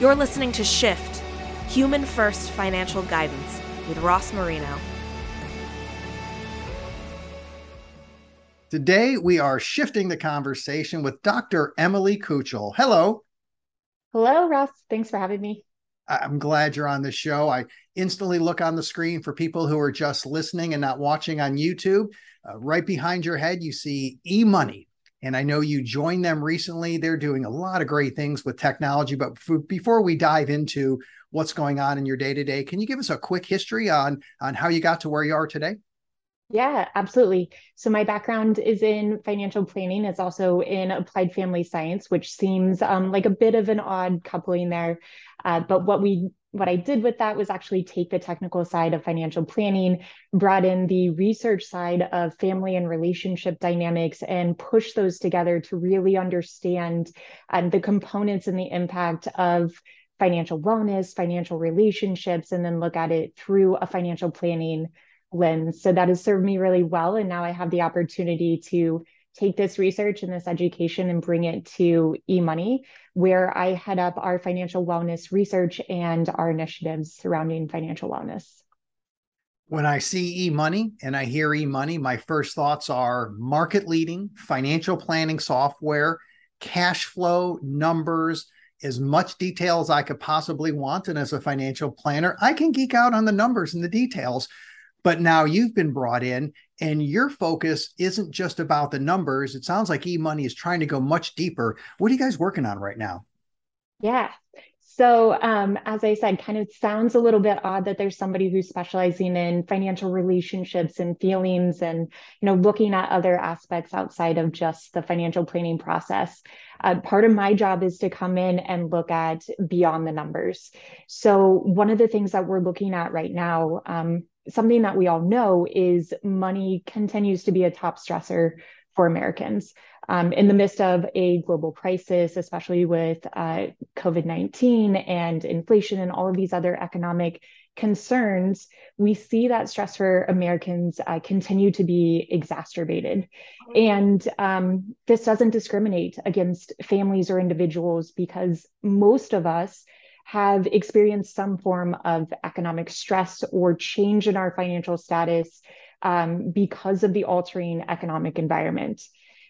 You're listening to Shift Human First Financial Guidance with Ross Marino. Today, we are shifting the conversation with Dr. Emily Koochel. Hello. Hello, Ross. Thanks for having me. I'm glad you're on the show. I instantly look on the screen for people who are just listening and not watching on YouTube. Uh, right behind your head, you see eMoney. And I know you joined them recently. They're doing a lot of great things with technology. But before we dive into what's going on in your day to day, can you give us a quick history on, on how you got to where you are today? Yeah, absolutely. So my background is in financial planning. It's also in applied family science, which seems um, like a bit of an odd coupling there. Uh, but what we what I did with that was actually take the technical side of financial planning, brought in the research side of family and relationship dynamics, and push those together to really understand um, the components and the impact of financial wellness, financial relationships, and then look at it through a financial planning lens. So that has served me really well. And now I have the opportunity to take this research and this education and bring it to eMoney, where I head up our financial wellness research and our initiatives surrounding financial wellness. When I see eMoney and I hear eMoney, my first thoughts are market leading financial planning software, cash flow, numbers, as much detail as I could possibly want. And as a financial planner, I can geek out on the numbers and the details. But now you've been brought in and your focus isn't just about the numbers. It sounds like eMoney is trying to go much deeper. What are you guys working on right now? Yeah. So, um, as I said, kind of sounds a little bit odd that there's somebody who's specializing in financial relationships and feelings and, you know, looking at other aspects outside of just the financial planning process. Uh, part of my job is to come in and look at beyond the numbers. So, one of the things that we're looking at right now, um, something that we all know is money continues to be a top stressor for Americans. Um, in the midst of a global crisis, especially with uh, COVID 19 and inflation and all of these other economic concerns, we see that stress for Americans uh, continue to be exacerbated. And um, this doesn't discriminate against families or individuals because most of us have experienced some form of economic stress or change in our financial status um, because of the altering economic environment.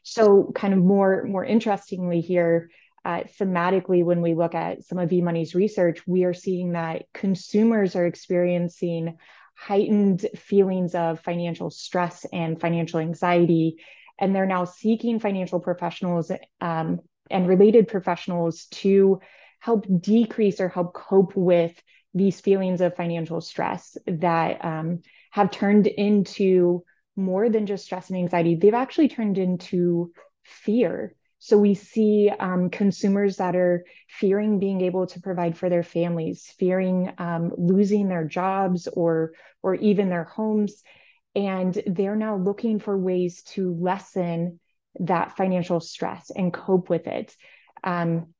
So, kind of more more interestingly here, uh, thematically, when we look at some of eMoney's research, we are seeing that consumers are experiencing heightened feelings of financial stress and financial anxiety, and they're now seeking financial professionals um, and related professionals to help decrease or help cope with these feelings of financial stress that um, have turned into more than just stress and anxiety. They've actually turned into fear. So we see um, consumers that are fearing being able to provide for their families, fearing um, losing their jobs or or even their homes, and they're now looking for ways to lessen that financial stress and cope with it. Um,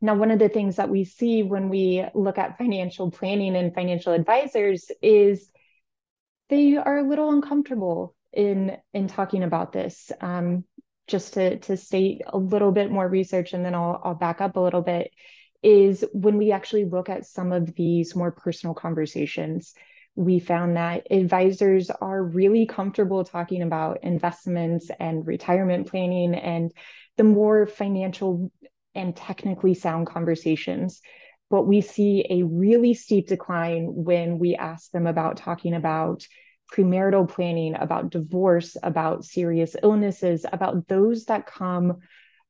now, one of the things that we see when we look at financial planning and financial advisors is they are a little uncomfortable in in talking about this. Um, just to to state a little bit more research, and then I'll I'll back up a little bit. Is when we actually look at some of these more personal conversations, we found that advisors are really comfortable talking about investments and retirement planning and the more financial and technically sound conversations. But we see a really steep decline when we ask them about talking about premarital planning, about divorce, about serious illnesses, about those that come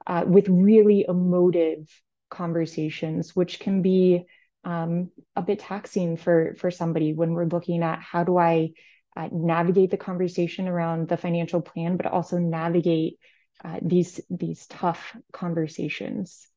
uh, with really emotive conversations, which can be um, a bit taxing for for somebody when we're looking at how do I uh, navigate the conversation around the financial plan, but also navigate uh, these these tough conversations.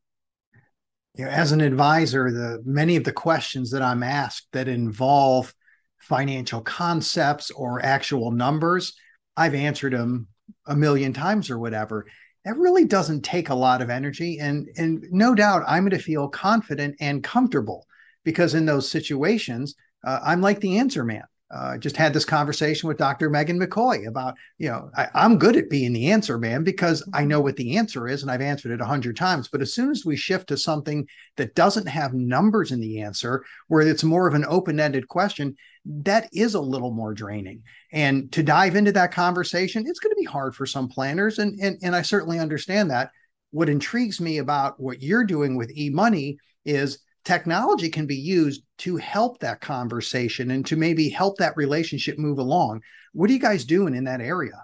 You know, as an advisor the many of the questions that i'm asked that involve financial concepts or actual numbers i've answered them a million times or whatever. That really doesn't take a lot of energy and and no doubt i'm going to feel confident and comfortable because in those situations uh, i'm like the answer man uh, just had this conversation with Dr. Megan McCoy about, you know, I, am good at being the answer man because I know what the answer is and I've answered it a hundred times. But as soon as we shift to something that doesn't have numbers in the answer, where it's more of an open-ended question, that is a little more draining. And to dive into that conversation, it's going to be hard for some planners, and and and I certainly understand that. What intrigues me about what you're doing with eMoney is technology can be used to help that conversation and to maybe help that relationship move along. What are you guys doing in that area?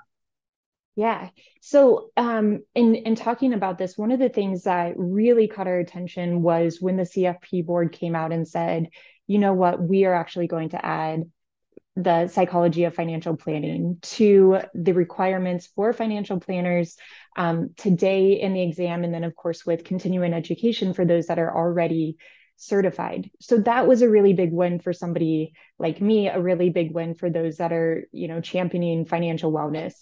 Yeah. So, um, in in talking about this, one of the things that really caught our attention was when the CFP board came out and said, "You know what? We are actually going to add the psychology of financial planning to the requirements for financial planners um, today in the exam, and then of course with continuing education for those that are already certified. So that was a really big win for somebody like me, a really big win for those that are, you know, championing financial wellness.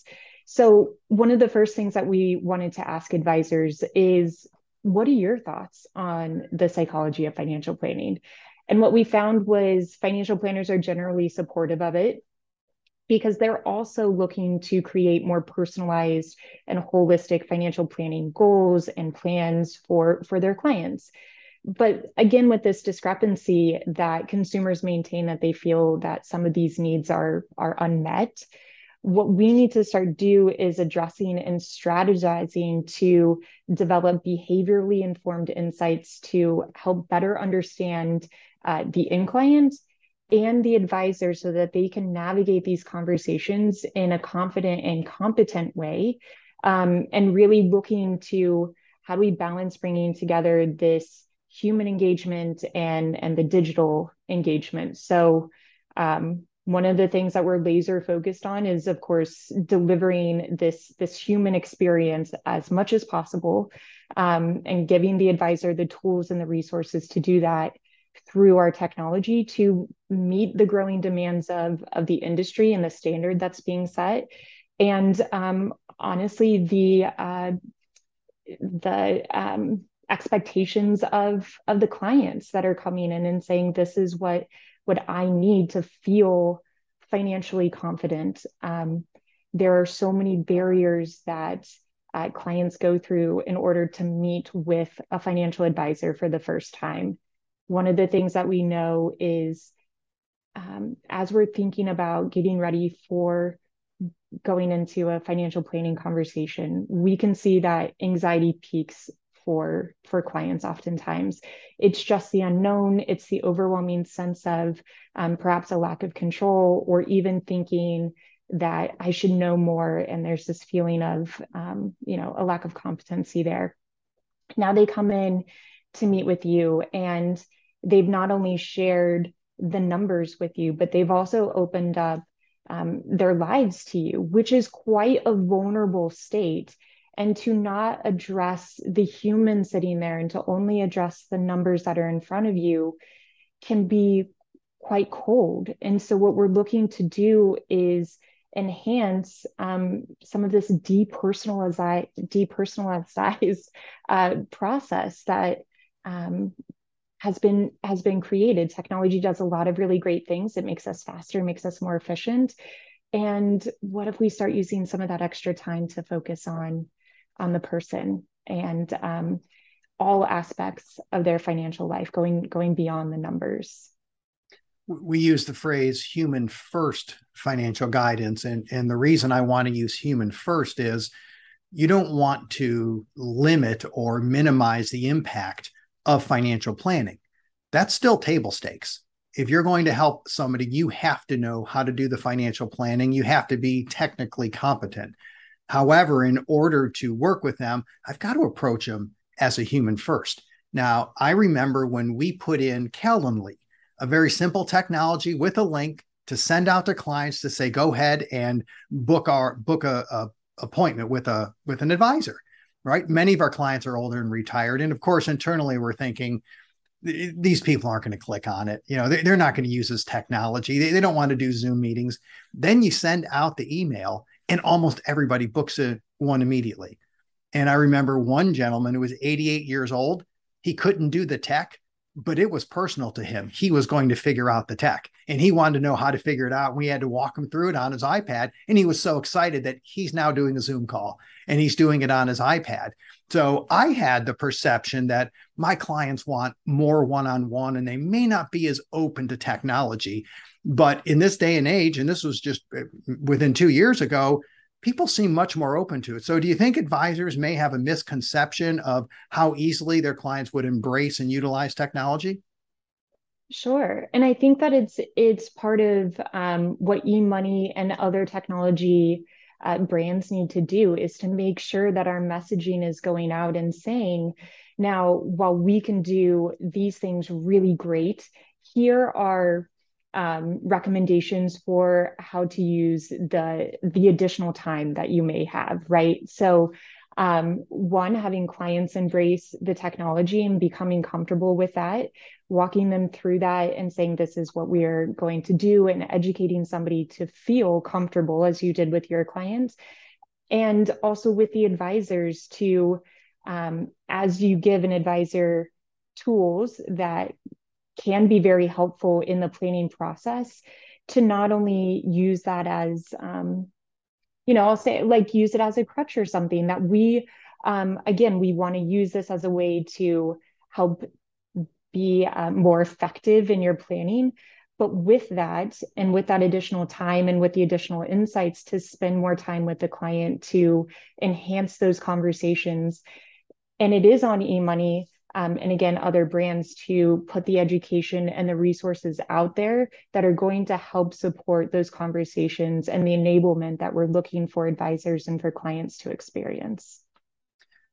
So one of the first things that we wanted to ask advisors is what are your thoughts on the psychology of financial planning? And what we found was financial planners are generally supportive of it because they're also looking to create more personalized and holistic financial planning goals and plans for for their clients but again with this discrepancy that consumers maintain that they feel that some of these needs are are unmet what we need to start do is addressing and strategizing to develop behaviorally informed insights to help better understand uh, the end client and the advisor so that they can navigate these conversations in a confident and competent way um, and really looking to how do we balance bringing together this human engagement and and the digital engagement. So um, one of the things that we're laser focused on is of course delivering this this human experience as much as possible um, and giving the advisor the tools and the resources to do that through our technology to meet the growing demands of of the industry and the standard that's being set. And um, honestly the uh, the um, expectations of of the clients that are coming in and saying this is what what I need to feel financially confident. Um, there are so many barriers that uh, clients go through in order to meet with a financial advisor for the first time. One of the things that we know is um, as we're thinking about getting ready for going into a financial planning conversation, we can see that anxiety peaks for for clients oftentimes. It's just the unknown. It's the overwhelming sense of um, perhaps a lack of control or even thinking that i should know more. And there's this feeling of um, you know a lack of competency there. Now they come in to meet with you and they've not only shared the numbers with you but they've also opened up um, their lives to you which is quite a vulnerable state and to not address the human sitting there and to only address the numbers that are in front of you can be quite cold. And so, what we're looking to do is enhance um, some of this depersonalized, depersonalized uh, process that um, has been has been created. Technology does a lot of really great things. It makes us faster, makes us more efficient. And what if we start using some of that extra time to focus on on the person and um, all aspects of their financial life, going going beyond the numbers. We use the phrase human first financial guidance. And, and the reason I want to use human first is you don't want to limit or minimize the impact of financial planning. That's still table stakes. If you're going to help somebody, you have to know how to do the financial planning. You have to be technically competent. However, in order to work with them, I've got to approach them as a human first. Now, I remember when we put in Calendly, a very simple technology with a link to send out to clients to say, go ahead and book our book a, a appointment with a with an advisor. Right. Many of our clients are older and retired. And of course, internally we're thinking, these people aren't going to click on it. You know, they, are not going to use this technology. They, they don't want to do Zoom meetings. Then you send out the email and almost everybody books a one immediately. And I remember one gentleman who was 88 years old. He couldn't do the tech, but it was personal to him. He was going to figure out the tech and he wanted to know how to figure it out. We had to walk him through it on his iPad. And he was so excited that he's now doing a Zoom call and he's doing it on his iPad. So I had the perception that my clients want more one on one and they may not be as open to technology. But in this day and age, and this was just uh, within two years ago, people seem much more open to it. So, do you think advisors may have a misconception of how easily their clients would embrace and utilize technology? Sure, and I think that it's it's part of um, what eMoney and other technology uh, brands need to do is to make sure that our messaging is going out and saying, now, while we can do these things really great, here are um, recommendations for how to use the the additional time that you may have right? So um, one having clients embrace the technology and becoming comfortable with that walking them through that and saying this is what we are going to do and educating somebody to feel comfortable as you did with your clients. And also with the advisors to um, as you give an advisor tools that can be very helpful in the planning process to not only use that as um, you know i'll say like use it as a crutch or something that we um, again we want to use this as a way to help be uh, more effective in your planning. But with that and with that additional time and with the additional insights to spend more time with the client to enhance those conversations and it is on eMoney um, and again other brands to put the education and the resources out there that are going to help support those conversations and the enablement that we're looking for advisors and for clients to experience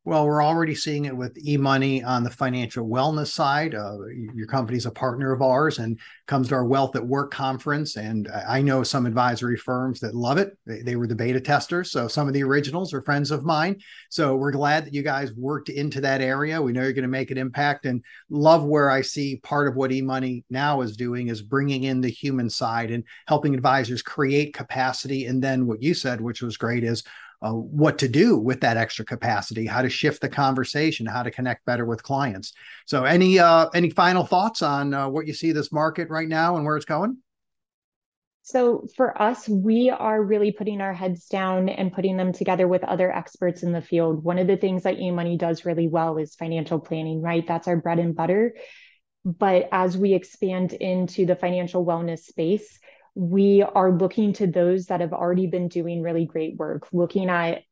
well, we're already seeing it with eMoney on the financial wellness side. Uh, your company's a partner of ours and comes to our Wealth at Work conference. And I know some advisory firms that love it. They, they, were the beta testers. So some of the originals are friends of mine. So we're glad that you guys worked into that area. We know you're going to make an impact and love where I see part of what eMoney now is doing is bringing in the human side and helping advisors create capacity. And then what you said, which was great, is uh, what to do with that extra capacity, how to shift the conversation, how to connect better with clients. So, any uh, any final thoughts on uh, what you see this market right now and where it's going? So for us, we are really putting our heads down and putting them together with other experts in the field. One of the things that eMoney does really well is financial planning, right? That's our bread and butter. But as we expand into the financial wellness space, we are looking to those that have already been doing really great work, looking at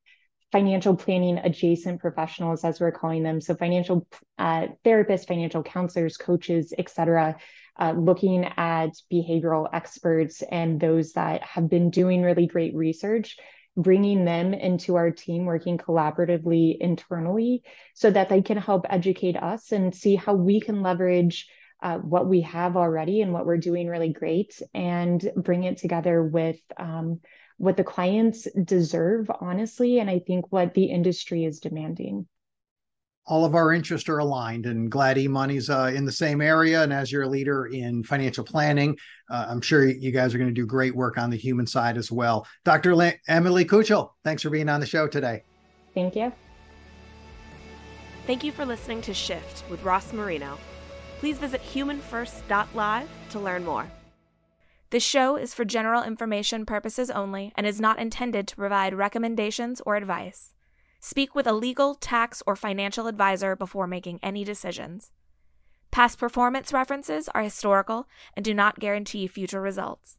financial planning adjacent professionals, as we're calling them. So, financial uh, therapists, financial counselors, coaches, et cetera, uh, looking at behavioral experts and those that have been doing really great research, bringing them into our team, working collaboratively internally so that they can help educate us and see how we can leverage uh, what we have already and what we're doing really great and bring it together with um, what the clients deserve, honestly, and I think what the industry is demanding. All of our interests are aligned, and glad eMoney's uh, in the same area. And as you're a leader in financial planning, uh, I'm sure you guys are going to do great work on the human side as well. Dr. Le- Emily Koochel, thanks for being on the show today. Thank you. Thank you for listening to Shift with Ross Marino please visit humanfirst.live to learn more. This show is for general information purposes only and is not intended to provide recommendations or advice. Speak with a legal, tax, or financial advisor before making any decisions. Past performance references are historical and do not guarantee future results.